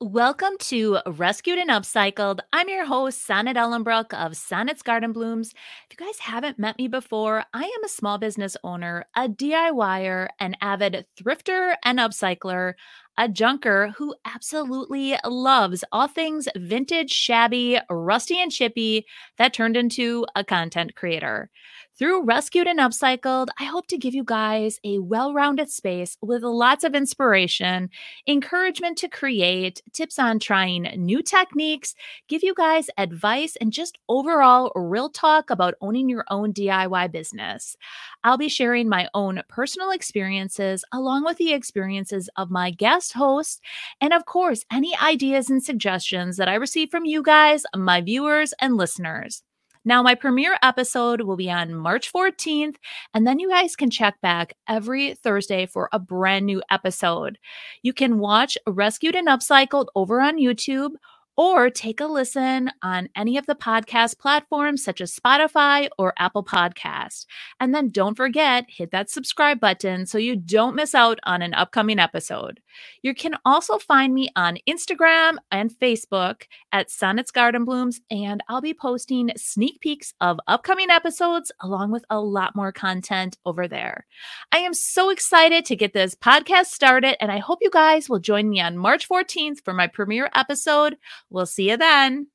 Welcome to Rescued and Upcycled. I'm your host, Sonnet Ellenbrook of Sonnet's Garden Blooms. If you guys haven't met me before, I am a small business owner, a DIYer, an avid thrifter and upcycler, a junker who absolutely loves all things vintage, shabby, rusty, and chippy that turned into a content creator. Through Rescued and Upcycled, I hope to give you guys a well rounded space with lots of inspiration, encouragement to create, tips on trying new techniques, give you guys advice, and just overall real talk about owning your own DIY business. I'll be sharing my own personal experiences along with the experiences of my guest host, and of course, any ideas and suggestions that I receive from you guys, my viewers and listeners. Now, my premiere episode will be on March 14th, and then you guys can check back every Thursday for a brand new episode. You can watch Rescued and Upcycled over on YouTube or take a listen on any of the podcast platforms such as Spotify or Apple Podcast. And then don't forget, hit that subscribe button so you don't miss out on an upcoming episode. You can also find me on Instagram and Facebook at Sonnet's Garden Blooms, and I'll be posting sneak peeks of upcoming episodes along with a lot more content over there. I am so excited to get this podcast started, and I hope you guys will join me on March 14th for my premiere episode We'll see you then.